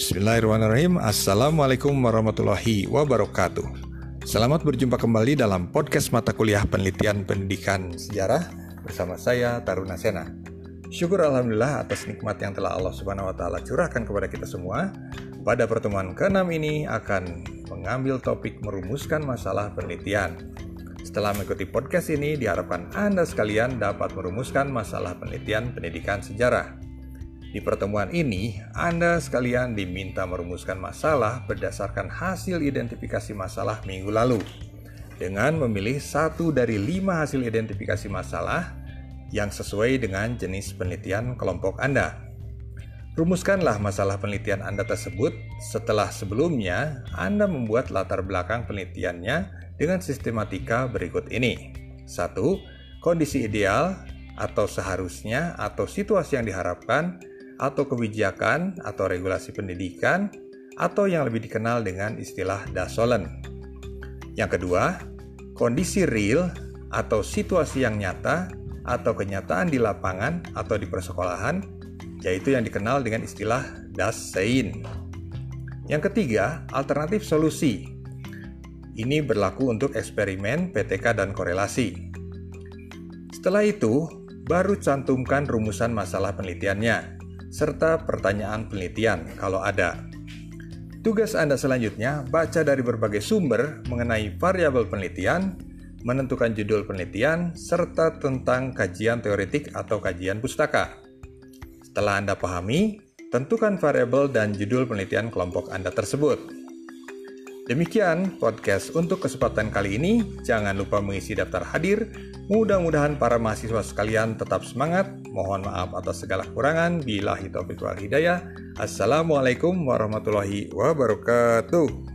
Bismillahirrahmanirrahim. Assalamualaikum warahmatullahi wabarakatuh. Selamat berjumpa kembali dalam podcast mata kuliah penelitian pendidikan sejarah Bersama saya Taruna Sena. Syukur Alhamdulillah atas nikmat yang telah Allah Subhanahu Wa Taala curahkan kepada kita semua. Pada pertemuan ke-6 ini akan mengambil topik merumuskan masalah penelitian. Setelah mengikuti podcast ini, diharapkan Anda sekalian dapat merumuskan masalah penelitian pendidikan sejarah. Di pertemuan ini, Anda sekalian diminta merumuskan masalah berdasarkan hasil identifikasi masalah minggu lalu dengan memilih satu dari lima hasil identifikasi masalah yang sesuai dengan jenis penelitian kelompok Anda. Rumuskanlah masalah penelitian Anda tersebut setelah sebelumnya Anda membuat latar belakang penelitiannya dengan sistematika berikut ini. 1. Kondisi ideal atau seharusnya atau situasi yang diharapkan atau kebijakan atau regulasi pendidikan atau yang lebih dikenal dengan istilah dasolen. Yang kedua, kondisi real atau situasi yang nyata atau kenyataan di lapangan atau di persekolahan, yaitu yang dikenal dengan istilah dasein. Yang ketiga, alternatif solusi. Ini berlaku untuk eksperimen, PTK, dan korelasi. Setelah itu, baru cantumkan rumusan masalah penelitiannya serta pertanyaan penelitian kalau ada. Tugas Anda selanjutnya baca dari berbagai sumber mengenai variabel penelitian, menentukan judul penelitian, serta tentang kajian teoretik atau kajian pustaka. Setelah Anda pahami, tentukan variabel dan judul penelitian kelompok Anda tersebut. Demikian podcast untuk kesempatan kali ini. Jangan lupa mengisi daftar hadir. Mudah-mudahan para mahasiswa sekalian tetap semangat. Mohon maaf atas segala kekurangan. Bila hidayah. Assalamualaikum warahmatullahi wabarakatuh.